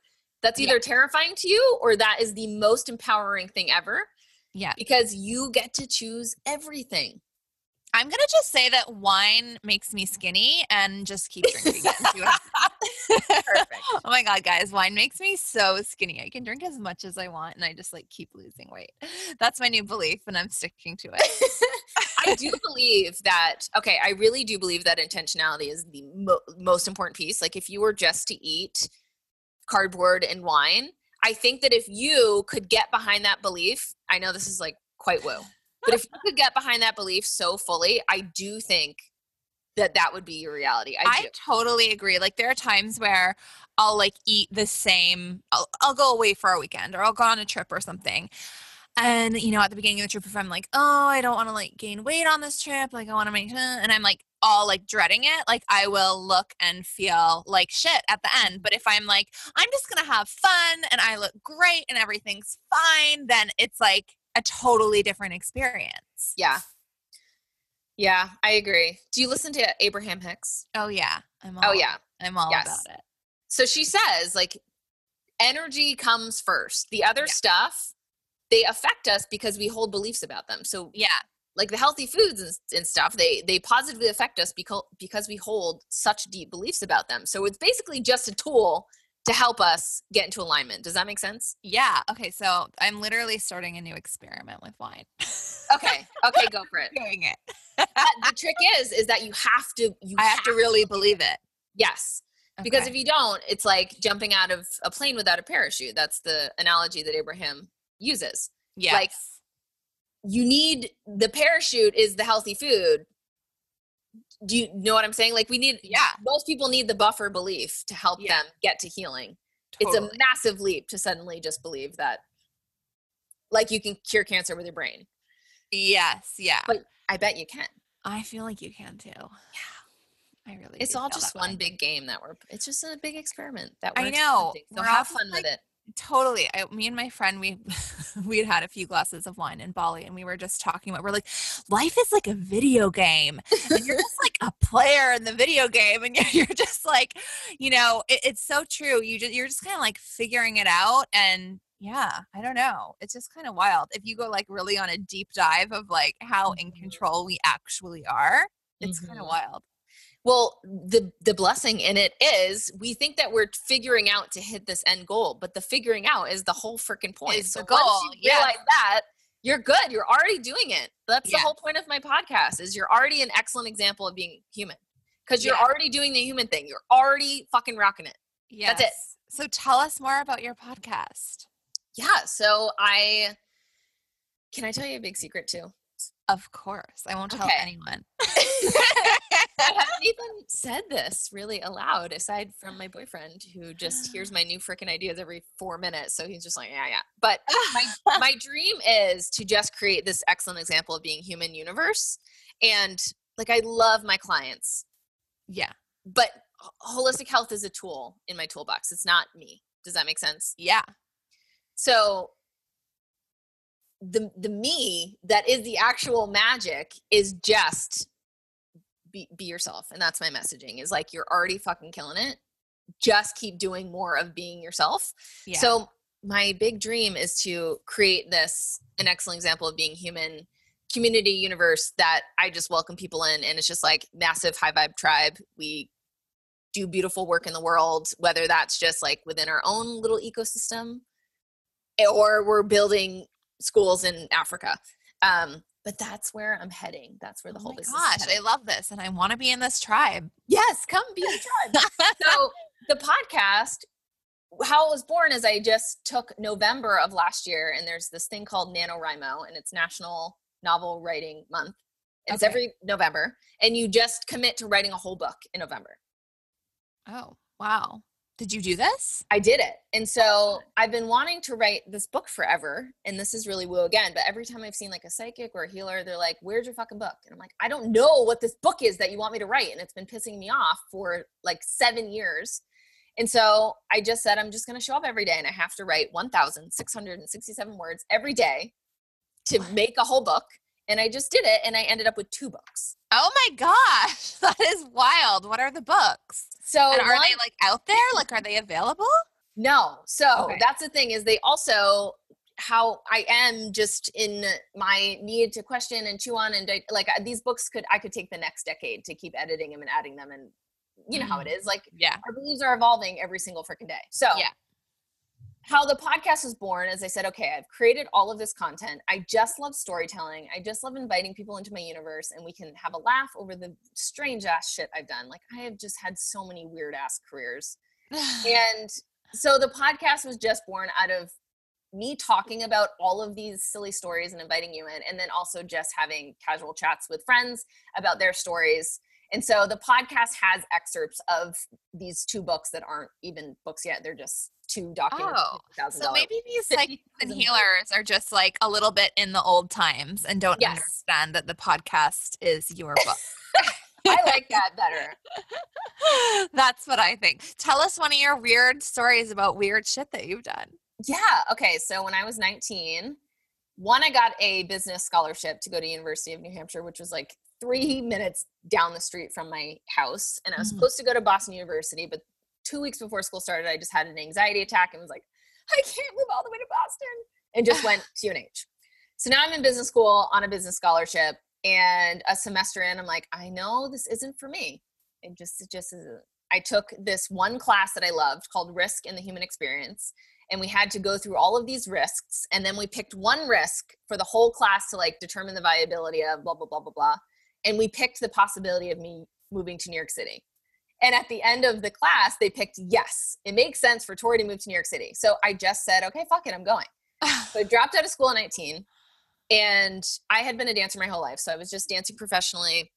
That's Yeah. either terrifying to you or that is the most empowering thing ever Yeah. because you get to choose everything. I'm gonna just say that wine makes me skinny and just keep drinking it. and see what happens. Perfect. oh my god, guys, wine makes me so skinny. I can drink as much as I want and I just like keep losing weight. That's my new belief and I'm sticking to it. I do believe that, okay, I really do believe that intentionality is the mo- most important piece. Like, if you were just to eat cardboard and wine, I think that if you could get behind that belief, I know this is like quite woo, but if you could get behind that belief so fully, I do think that that would be your reality. I, I totally agree. Like there are times where I'll like eat the same. I'll, I'll go away for a weekend or I'll go on a trip or something. And you know, at the beginning of the trip, if I'm like, oh, I don't want to like gain weight on this trip, like I want to make, and I'm like all like dreading it, like I will look and feel like shit at the end. But if I'm like, I'm just gonna have fun and I look great and everything's fine, then it's like a totally different experience. Yeah. Yeah, I agree. Do you listen to Abraham Hicks? Oh yeah. I'm oh, all, Oh yeah. I'm all Yes. about it. So she says like energy comes first. The other Yeah. stuff they affect us because we hold beliefs about them. So Yeah. like the healthy foods and, and stuff, they they positively affect us because because we hold such deep beliefs about them. So it's basically just a tool to help us get into alignment. Does that make sense? Yeah. Okay. So I'm literally starting a new experiment with wine. Okay. Okay, go for it. Doing it. The trick is is that you have to you I have to really believe it. Yes. Because if you don't, it's like jumping out of a plane without a parachute. That's the analogy that Abraham uses. Yeah. like, You need the parachute is the healthy food. Do you know what I'm saying? Like we need Yeah. most people need the buffer belief to help Yeah. them get to healing. It's a massive leap to suddenly just believe that like you can cure cancer with your brain. yes. Yeah. But I bet you can. I feel like you can too. Yeah. I really. It's all just one way. big game that we're it's just a big experiment that I we're know. So We're have fun like, with it. Totally. I, me and my friend, we we had had a few glasses of wine in Bali, and we were just talking about. We're like, life is like a video game, and you're just like a player in the video game, and you're, you're just like, you know, it, it's so true. You just you're just kind of like figuring it out, and yeah, I don't know. It's just kind of wild. If you go like really on a deep dive of like how in Mhm. control we actually are, it's kind of wild. Well, the the blessing in it is we think that we're figuring out to hit this end goal, but the figuring out is the whole freaking point. Is so the once goal, you yes. realize that, you're good. You're already doing it. That's the whole point of my podcast. Is you're already an excellent example of being human because you're Yeah. already doing the human thing. You're already fucking rocking it. Yes. That's it. So tell us more about your podcast. Yeah. So I can I tell you a big secret too. Of course. I won't tell Okay. anyone. I haven't even said this really aloud, aside from my boyfriend, who just hears my new freaking ideas every four minutes. So he's just like, yeah, yeah. But my my dream is to just create this excellent example of being human universe, and like I love my clients, yeah. but holistic health is a tool in my toolbox. It's not me. Does that make sense? Yeah. So the the me that is the actual magic is just be, be yourself. And that's my messaging is like you're already fucking killing it. Just keep doing more of being yourself. Yeah. so my big dream is to create this an excellent example of being human community universe that i just welcome people in and it's just like massive high vibe tribe. We do beautiful work in the world whether that's just like within our own little ecosystem or we're building schools in africa um but that's where i'm heading that's where the oh whole my business gosh, I love this and I want to be in this tribe. yes come be a tribe so the podcast how it was born is i just took november of last year and there's this thing called nanowrimo and it's national novel writing month it's Okay. every november and you just commit to writing a whole book in november Oh, wow. Did you do this? I did it. And so I've been wanting to write this book forever. And this is really woo again. But every time I've seen like a psychic or a healer, they're like, Where's your fucking book? And I'm like, I don't know what this book is that you want me to write. And it's been pissing me off for like seven years. And so I just said, I'm just going to show up every day and I have to write 1,667 words every day to make a whole book. And I just did it. And I ended up with two books. Oh my gosh. That is wild. What are the books? So and are one- they like out there? Like, are they available? No. So Okay. that's the thing is they also how I am just in my need to question and chew on and di- like these books could I could take the next decade to keep editing them and adding them and you know how it mm-hmm. is like Yeah. our beliefs are evolving every single freaking day. So Yeah. How the podcast was born is I said, okay, I've created all of this content. I just love storytelling. I just love inviting people into my universe and we can have a laugh over the strange ass shit I've done. Like I have just had so many weird ass careers. And so the podcast was just born out of me talking about all of these silly stories and inviting you in, and then also just having casual chats with friends about their stories. And so the podcast has excerpts of these two books that aren't even books yet. They're just two documents. Oh, so maybe these psychics and healers are just like a little bit in the old times and don't yes. understand that the podcast is your book. I like that better. That's what I think. Tell us one of your weird stories about weird shit that you've done. Yeah. Okay. So when I was 19, one, I got a business scholarship to go to University of New Hampshire, which was like three minutes down the street from my house. And I was mm-hmm. supposed to go to Boston University, but two weeks before school started, I just had an anxiety attack and was like, I can't move all the way to Boston, and just went to UNH. So now I'm in business school on a business scholarship, and a semester in, I'm like, I know this isn't for me. It just, it just isn't. I took this one class that I loved called Risk in the Human Experience, and we had to go through all of these risks, and then we picked one risk for the whole class to like determine the viability of blah blah blah blah blah, and we picked the possibility of me moving to New York City. And at the end of the class, they picked yes, it makes sense for Tori to move to New York City. So I just said, okay, fuck it, I'm going. so I dropped out of school at 19 and I had been a dancer my whole life. So I was just dancing professionally.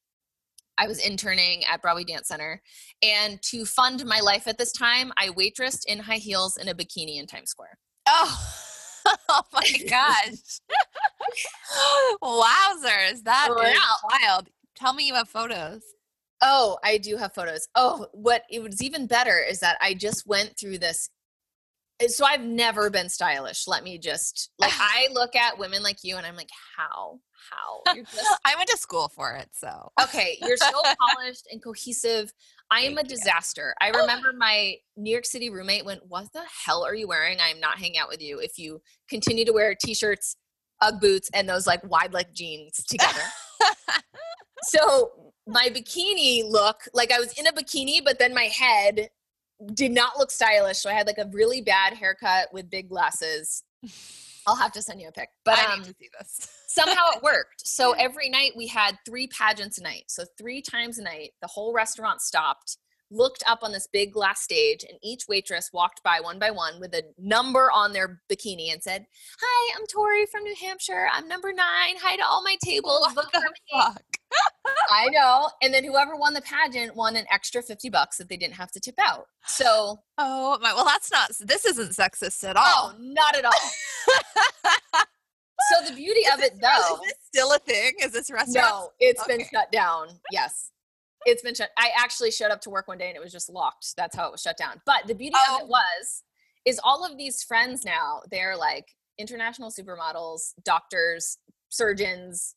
I was interning at Broadway Dance Center. And to fund my life at this time, I waitressed in high heels in a bikini in Times Square. Oh, oh my gosh. Wowzers. That is wild. Tell me you have photos. Oh, I do have photos. Oh, what it was even better is that I just went through this. Eh, so I've never been stylish. Let me just like I look at women like you and I'm like, how? How? Just, I went to school for it, so okay. You're so polished and cohesive. I am Thank a disaster. You. I remember my New York City roommate went, What the hell are you wearing? I am not hanging out with you if you continue to wear t-shirts, Ugg boots, and those like wide leg jeans together. So my bikini look, like I was in a bikini, but then my head did not look stylish. So I had like a really bad haircut with big glasses. I'll have to send you a pic. But I um, need to see this. somehow it worked. So every night we had three pageants a night. So three times a night, the whole restaurant stopped looked up on this big glass stage, and each waitress walked by one by one with a number on their bikini and said, Hi, I'm Tori from New Hampshire. I'm number nine. Hi to all my tables. Look for me. I know. And then whoever won the pageant won an extra 50 bucks that they didn't have to tip out. So, oh my, well, that's not, this isn't sexist at oh, all. Oh, not at all. so the beauty is of it though. Is this still a thing? Is this restaurant? No, it's okay. been shut down. Yes it's been shut. I actually showed up to work one day and it was just locked. That's how it was shut down. But the beauty oh. of it oh. was, is all of these friends now, they're like international supermodels, doctors, surgeons,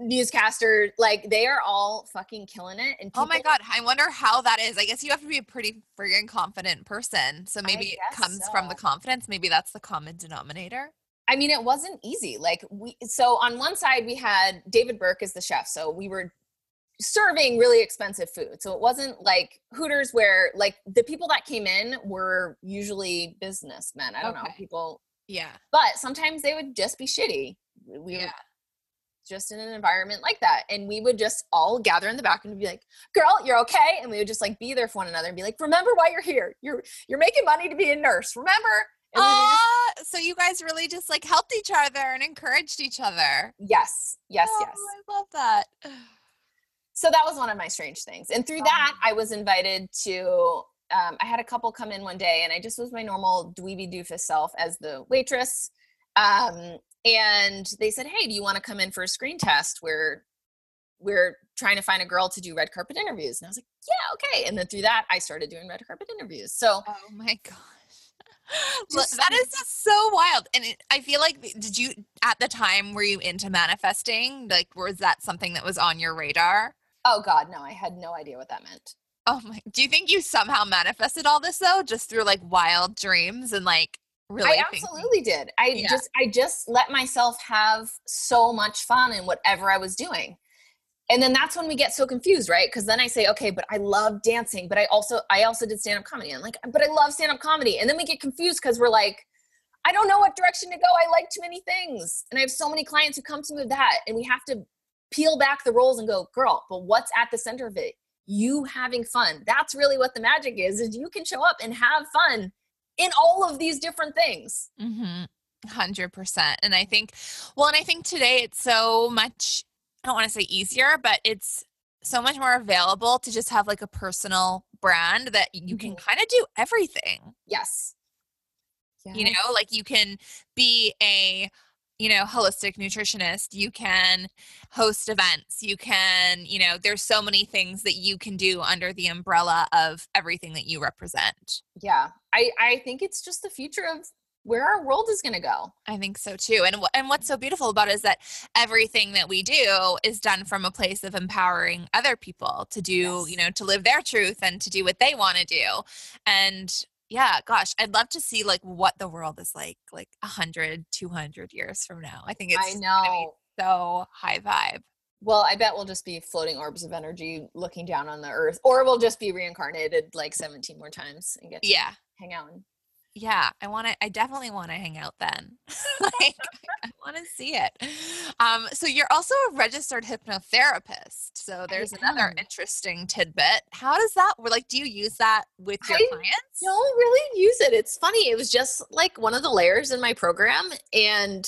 newscasters. Like they are all fucking killing it. And people, oh my god, I wonder how that is. I guess you have to be a pretty friggin' confident person. So maybe it comes so. from the confidence. Maybe that's the common denominator. I mean, it wasn't easy. Like we, so on one side we had David Burke as the chef. So we were serving really expensive food. So it wasn't like Hooters where like the people that came in were usually businessmen. I don't okay. know, people. Yeah. But sometimes they would just be shitty. We yeah. Just in an environment like that. And we would just all gather in the back and be like, girl, you're okay. And we would just like be there for one another and be like, remember why you're here. You're you're making money to be a nurse. Remember? Oh, so you guys really just like helped each other and encouraged each other. Yes. Yes, oh, yes. I love that so that was one of my strange things and through that i was invited to um, i had a couple come in one day and i just was my normal dweeby doofus self as the waitress um, and they said hey do you want to come in for a screen test? Where we're trying to find a girl to do red carpet interviews. And i was like yeah okay. And then through that i started doing red carpet interviews. So oh my gosh. Just, that is just so wild. And it, i feel like did you at the time were you into manifesting? Like was that something that was on your radar? Oh God, no, I had no idea what that meant. Oh my! Do you think you somehow manifested all this though, just through like wild dreams and like really? I absolutely did. I yeah. just, I just let myself have so much fun in whatever I was doing, and then that's when we get so confused, right? Because then I say, okay, but I love dancing, but I also, I also did stand up comedy, and like, but I love stand up comedy, and then we get confused because we're like. I don't know what direction to go. I like too many things. And I have so many clients who come to me with that. And we have to peel back the roles and go, girl, but what's at the center of it? You having fun. That's really what the magic is, is you can show up and have fun in all of these different things. Mm-hmm. 100%. And I think, well, and I think today it's so much, I don't want to say easier, but it's so much more available to just have like a personal brand that you can Mhm. kind of do everything. Yes. You know, like you can be a you know, holistic nutritionist, you can host events, you can, you know, there's so many things that you can do under the umbrella of everything that you represent. Yeah. I, I think it's just the future of where our world is going to go. I think so too. And and what's so beautiful about it is that everything that we do is done from a place of empowering other people to do, you know, to live their truth and to do what they want to do. And yeah, gosh, I'd love to see like what the world is like like 100, 200 years from now. I think it's I know. so high vibe. Well, I bet we'll just be floating orbs of energy looking down on the earth, or we'll just be reincarnated like 17 more times and get to Yeah. hang out. and- Yeah, I want to I definitely want to hang out then. like want to see it. Um so you're also a registered hypnotherapist. So there's another interesting tidbit. How does that work? Like do you use that with your I clients? don't really use it. It's funny. It was just like one of the layers in my program, and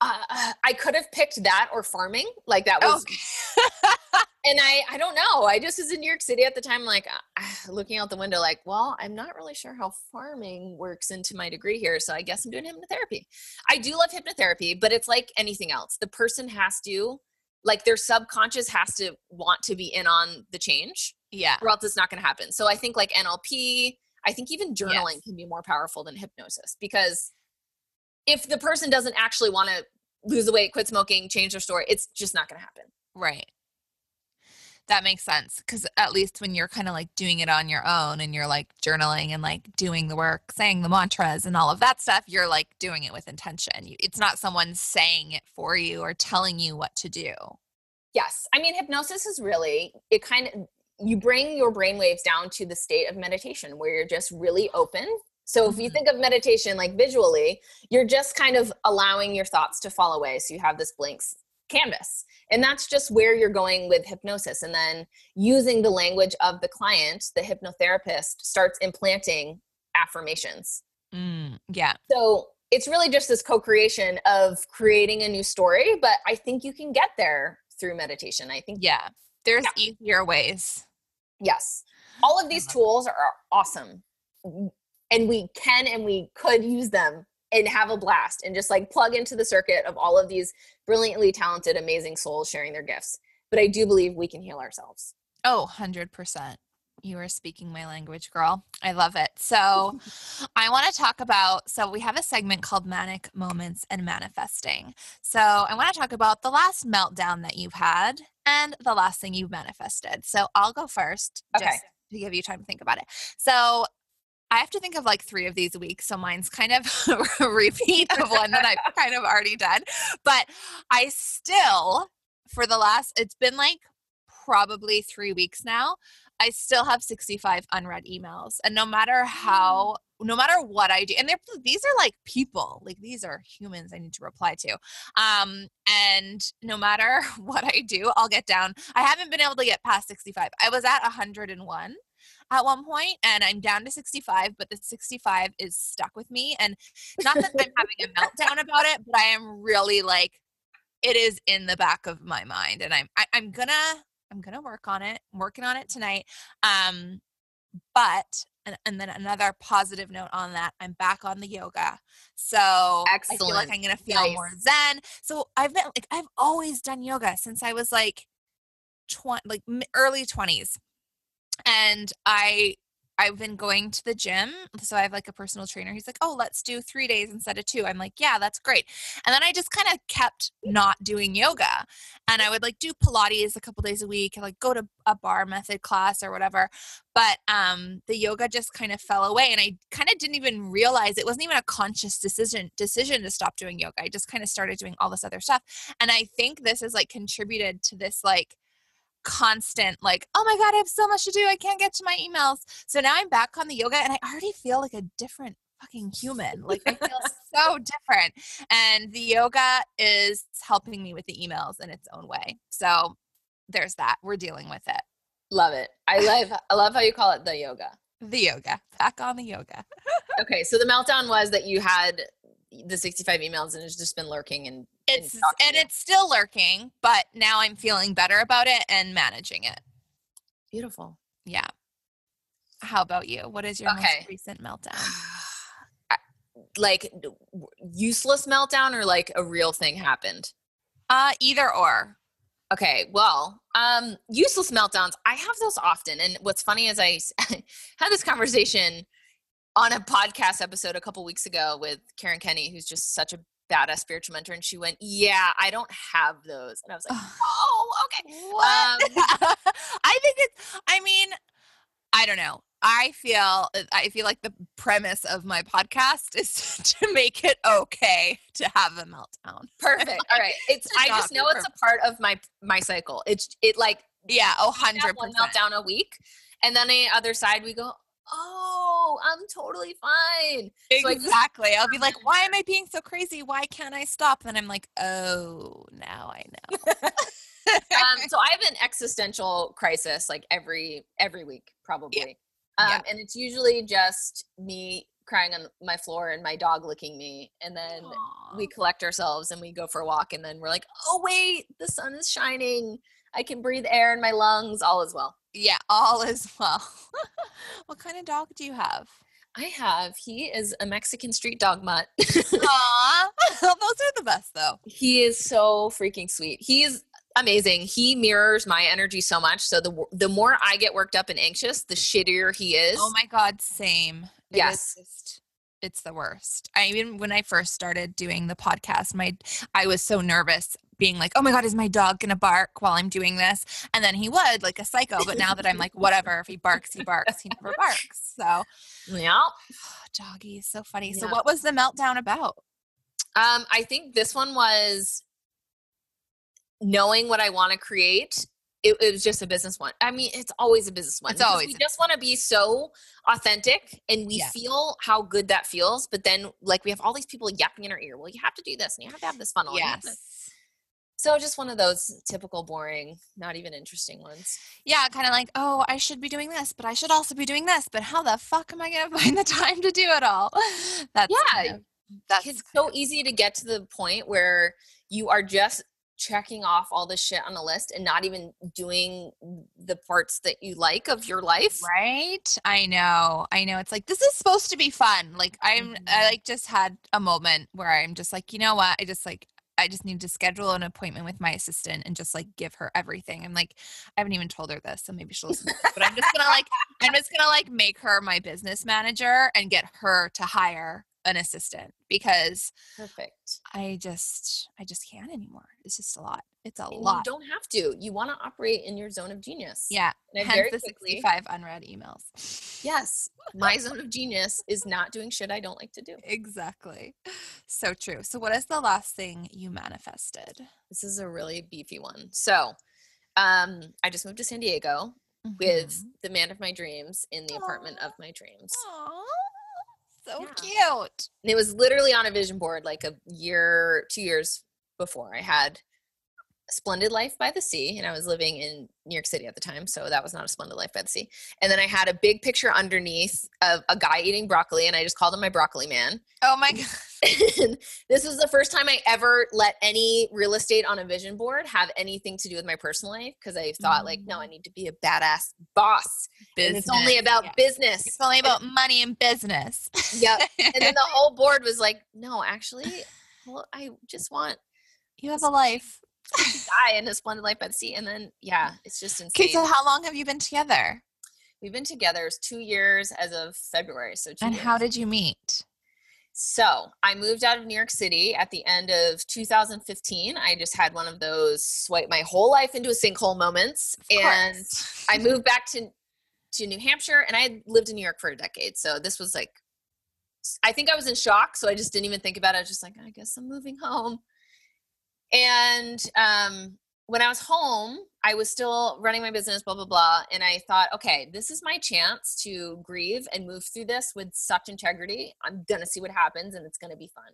uh, I could have picked that or farming. Like that was. and I I don't know. I just was in New York City at the time, like uh, looking out the window, like, well, I'm not really sure how farming works into my degree here, so I guess I'm doing hypnotherapy. I do love hypnotherapy, but it's like anything else. The person has to, like, their subconscious has to want to be in on the change yeah. or else it's not going to happen. So I think like NLP, I think even journaling Yes. can be more powerful than hypnosis because if the person doesn't actually want to lose the weight, quit smoking, change their story, it's just not going to happen. Right. That makes sense cuz at least when you're kind of like doing it on your own and you're like journaling and like doing the work, saying the mantras and all of that stuff, you're like doing it with intention. You, it's not someone saying it for you or telling you what to do. Yes. I mean, hypnosis is really, it kind of, you bring your brain waves down to the state of meditation where you're just really open. So if you Mhm. think of meditation like visually, you're just kind of allowing your thoughts to fall away. So you have this blank canvas. And that's just where you're going with hypnosis. And then using the language of the client, the hypnotherapist starts implanting affirmations. Mm, yeah. So it's really just this co-creation of creating a new story, but I think you can get there through meditation. I think Yeah. There's easier ways. yes. All of these tools are awesome. And we can and we could use them and have a blast and just like plug into the circuit of all of these brilliantly talented amazing souls sharing their gifts. But I do believe we can heal ourselves. Oh, 100%. You are speaking my language, girl. I love it. So, I want to talk about so we have a segment called Manic Moments and Manifesting. So, I want to talk about the last meltdown that you've had and the last thing you've manifested. So, I'll go first Okay. just to give you time to think about it. So, I have to think of like three of these a week. So mine's kind of a repeat of one that I've kind of already done. But I still, for the last, it's been like probably three weeks now. I still have 65 unread emails. And no matter how, no matter what I do, and they're these are like people, like these are humans I need to reply to. Um, and no matter what I do, I'll get down. I haven't been able to get past 65. I was at 101 at one point and I'm down to 65, but the 65 is stuck with me. And not that I'm having a meltdown about it, but I am really like, it is in the back of my mind. And I'm I, I'm gonna I'm gonna work on it. I'm working on it tonight. Um, but and, and then another positive note on that, I'm back on the yoga. So I feel like I'm gonna feel more zen. So I've been like I've always done yoga since I was like 20 like early 20s and i i've been going to the gym so i have like a personal trainer he's like oh let's do three days instead of two. I'm like yeah that's great. And then i just kind of kept not doing yoga and i would like do pilates a couple days a week and like go to a bar method class or whatever but um the yoga just kind of fell away and i kind of didn't even realize it wasn't even a conscious decision decision to stop doing yoga i just kind of started doing all this other stuff and i think this has like contributed to this like constant like oh my god i have so much to do i can't get to my emails. So now i'm back on the yoga and i already feel like a different fucking human like i feel so different. And the yoga is helping me with the emails in its own way. So there's that we're dealing with it. Love it. I love I love how you call it the yoga. the yoga back on the yoga. Okay, so the meltdown was that you had the 65 emails and it's just been lurking and It's stalking and it's still lurking, but now I'm feeling better about it and managing it. beautiful. Yeah. How about you? What is your Okay. most recent meltdown? Like useless meltdown or like a real thing happened. Uh either or. Okay, well, um, useless meltdowns. I have those often, and what's funny is I had this conversation on a podcast episode a couple weeks ago with Karen Kenny, who's just such a badass spiritual mentor, and she went, "Yeah, I don't have those," and I was like, "Oh, okay." What? Um, I think it's I mean, I don't know. I feel uh, I feel like the premise of my podcast is to make it okay to have a meltdown. Perfect. All right. It's. I just know it's a part of my my cycle. It's it like Yeah, oh, have 100%. one meltdown a week, and then the other side we go, "Oh, I'm totally fine." So just- Exactly. I'll be like, why am I being so crazy? Why can't I stop? Then I'm like, oh, now I know. um, so I have an existential crisis like every every week probably, um, Yeah. and it's usually just me crying on my floor and my dog licking me, and then we collect ourselves and we go for a walk, and then we're like, oh wait, the sun is shining, I can breathe air in my lungs, all is well. Yeah, all is well. what kind of dog do you have? I have. He is a Mexican street dog mutt. Aw, those are the best though. he is so freaking sweet. He is amazing. He mirrors my energy so much. So the the more I get worked up and anxious, the shittier he oh is. Oh my god, same. It Yes. just- it's the worst. I even when I first started doing the podcast, my I was so nervous being like, "Oh my god, is my dog going to bark while I'm doing this?" And then he would, like a psycho, but now that I'm like, whatever, if he barks, he barks. He never barks. So, Yeah. doggy is so funny. So what was the meltdown about? Um, I think this one was knowing what I want to create. It, it was just a business one. I mean, it's always a business one. It's always we just want to be so authentic and we Yeah. feel how good that feels. But then, like, we have all these people yapping in our ear. Well, you have to do this and you have to have this funnel. Yes. So just one of those typical boring, not even interesting ones. Yeah, kind of like, oh, I should be doing this, but I should also be doing this. But how the fuck am I going to find the time to do it all? That's kind Yeah, of- that's it's so easy to get to the point where you are just checking off all this shit on a list and not even doing the parts that you like of your life. Right? I know. I know. It's like this is supposed to be fun. Like I'm I Mhm. like just had a moment where I'm just like, you know what? I just like I just need to schedule an appointment with my assistant and just like give her everything. I'm like, I haven't even told her this, so maybe she'll listen. but I'm just gonna like I'm just gonna like make her my business manager and get her to hire an assistant because Perfect. I just I just can't anymore. It's just a lot. It's a And you lot. don't have to. You want to operate in your zone of genius. Yeah. And I Hence very the quickly, 65 unread emails. yes, my zone of genius is not doing shit I don't like to do. Exactly. So true. So, what is the last thing you manifested? This is a really beefy one. So, um, I just moved to San Diego with Mhm. the man of my dreams in the apartment of my dreams. Aw, so Yeah. cute. And it was literally on a vision board like a year, two years before. I had Splendid Life by the Sea, and I was living in New York City at the time, so that was not a Splendid Life by the Sea. And then I had a big picture underneath of a guy eating broccoli, and I just called him my broccoli man. Oh my god. this was the first time I ever let any real estate on a vision board have anything to do with my personal life because I thought like, no, I mm. need to be a badass boss. And it's only about yeah. business. It's only about money and business. Yep. and then the whole board was like, no, actually, well, I just want you have a life. Die in a splendid life by the sea. And then, yeah, it's just insane. Okay, so how long have you been together? We've been together two years as of February. So, And years. how did you meet? So, I moved out of New York City at the end of 2015. I just had one of those swipe my whole life into a sinkhole moments. And. I moved back to to New Hampshire and I had lived in New York for a decade. So this was like I think I was in shock, so I just didn't even think about it. I was just like, I guess I'm moving home. And um when I was home, I was still running my business, blah, blah, blah. And I thought, okay, this is my chance to grieve and move through this with such integrity. I'm going to see what happens and it's going to be fun.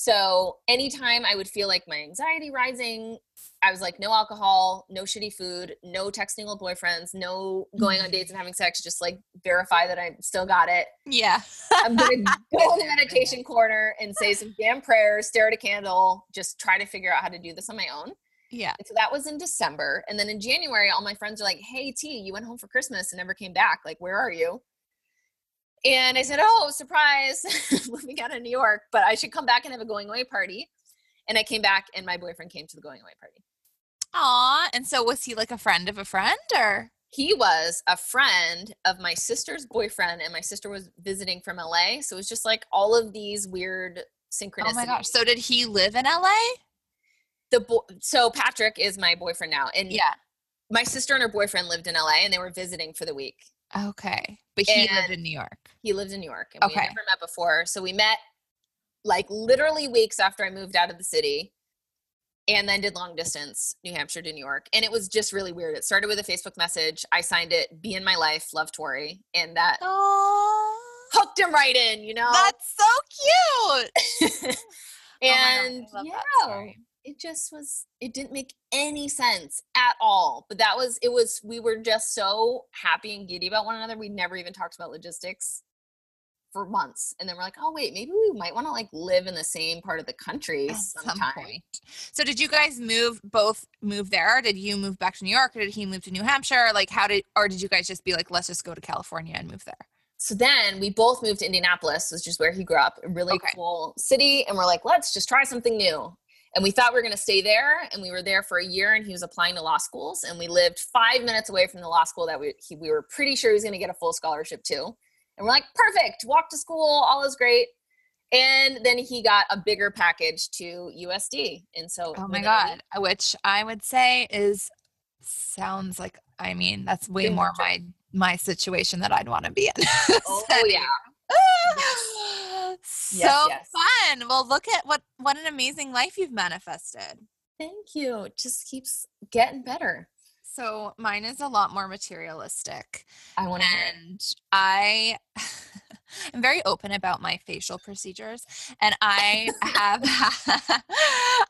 So anytime I would feel like my anxiety rising, I was like, no alcohol, no shitty food, no texting with boyfriends, no going on dates and having sex. Just like verify that I still got it. Yeah. I'm gonna go in the meditation corner and say some damn prayers, stare at a candle, just try to figure out how to do this on my own. Yeah. And so that was in December. And then in January, all my friends are like, Hey T, you went home for Christmas and never came back. Like, where are you? And I said, Oh, surprise, living out of New York, but I should come back and have a going away party. And I came back and my boyfriend came to the going away party. Aw. And so was he like a friend of a friend or? He was a friend of my sister's boyfriend, and my sister was visiting from LA. So it was just like all of these weird synchronicities. Oh my gosh. So did he live in LA? the bo- so Patrick is my boyfriend now, and Yeah. my sister and her boyfriend lived in LA, and they were visiting for the week. Okay. But he lived in New York. He lived in New York, and we had never met before. So we met like literally weeks after I moved out of the city, and then did long distance New Hampshire to New York, and it was just really weird. It started with a Facebook message. I signed it, "Be in my life, love Tori," and that Oh. hooked him right in. You know, That's so cute. Oh and oh God, yeah. It just was it didn't make any sense at all but that was it was we were just so happy and giddy about one another we never even talked about logistics for months and then we're like oh wait maybe we might want to like live in the same part of the country At some sometime point. So did you guys move both move there? Did you move back to New York or did he move to New Hampshire? Like how did or did you guys just be like, let's just go to California and move there? so then we both moved to indianapolis which is where he grew up a really Okay. cool city and we're like let's just try something new and we thought we were going to stay there and we were there for a year and he was applying to law schools and we lived five minutes away from the law school that we, he, we were pretty sure he was going to get a full scholarship to and we're like perfect walk to school all is great and then he got a bigger package to usd and so Oh my within a god. Uh, which I would say is sounds like I mean, that's way more my my situation that I'd want to be in. Oh, yeah. so Yes, yes. fun. Well, look at what what an amazing life you've manifested. thank you it just keeps getting better So mine is a lot more materialistic. i want to and I am very open about my facial procedures and I have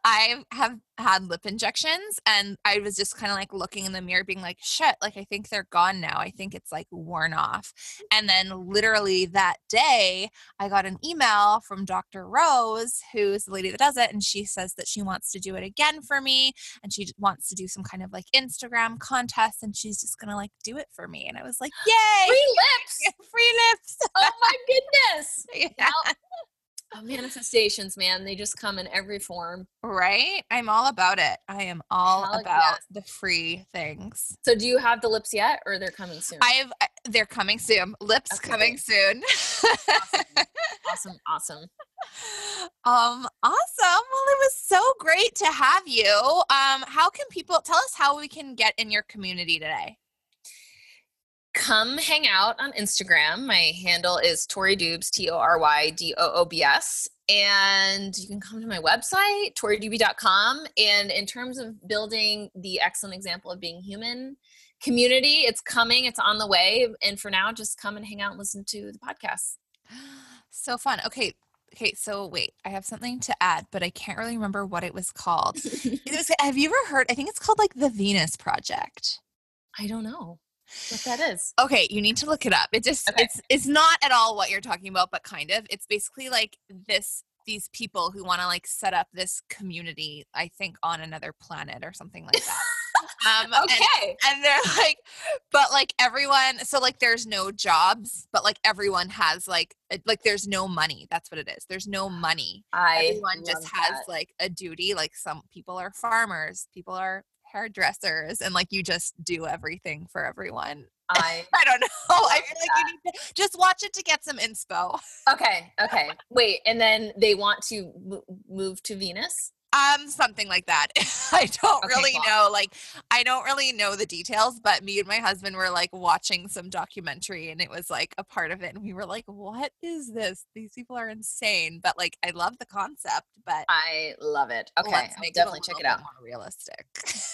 I have had lip injections and I was just kind of like looking in the mirror being like shit like I think they're gone now I think it's like worn off and then literally that day I got an email from Dr. Rose who's the lady that does it and she says that she wants to do it again for me and she wants to do some kind of like Instagram contest and she's just gonna like do it for me. And I was like, Yay! free lips Free lips. oh my goodness Yeah. Now- oh, manifestations man they just come in every form Right? I'm all about it. I am all Hell about yes. the free things. so do you have the lips yet or they're coming soon I have they're coming soon. Lips Okay, coming soon. awesome awesome um awesome. Well, it was so great to have you. Um how can people tell us how we can get in your community today? Come hang out on Instagram. My handle is Tori Doobs, T O R Y D O O B S. And you can come to my website, toridoobie.com. And in terms of building the excellent example of being human community, it's coming, it's on the way. And for now, just come and hang out and listen to the podcast. So fun. Okay. Okay, so wait, I have something to add, but I can't really remember what it was called. It was, have you ever heard? I think it's called like the Venus Project. I don't know what that is. Okay, you need to look it up. It just Okay. it's it's not at all what you're talking about, but kind of. It's basically like this these people who want to like set up this community, I think on another planet or something like that. Um, Okay. and they're like but like everyone so like there's no jobs but like everyone has like a- like there's no money that's what it is there's no money I everyone just love has like a duty like some people are farmers people are hairdressers and like you just do everything for everyone I i don't know i feel like you need to just watch it to get some inspo okay. Okay. Wait. And then they want to mo- move to Venus. Um, something like that. I don't Okay, really know. Like, I don't really know the details, but me and my husband were like watching some documentary and it was like a part of it. And we were like, what is this? These people are insane. But like, I love the concept, but I love it. Okay. let's make definitely it a check it out. More realistic.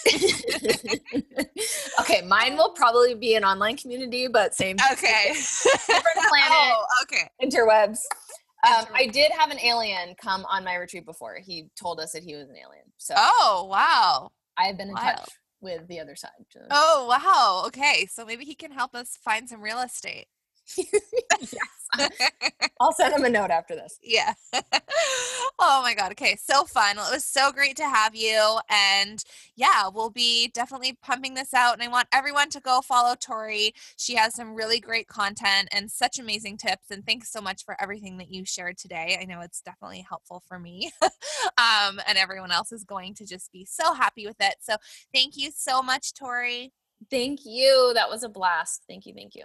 okay, mine will probably be an online community, but same okay. different planet, oh, okay. interwebs. Um, I did have an alien come on my retreat before. He told us that he was an alien. So Oh, wow. I have been in wild. touch with the other side. Oh, wow. Okay. So maybe he can help us find some real estate. Yes. I'll send him a note after this. yeah. oh my God. Okay. So fun. Well, it was so great to have you. And yeah, we'll be definitely pumping this out. And I want everyone to go follow Tori. She has some really great content and such amazing tips. And thanks so much for everything that you shared today. I know it's definitely helpful for me. um, and everyone else is going to just be so happy with it. So thank you so much, Tori. Thank you. That was a blast. Thank you. Thank you.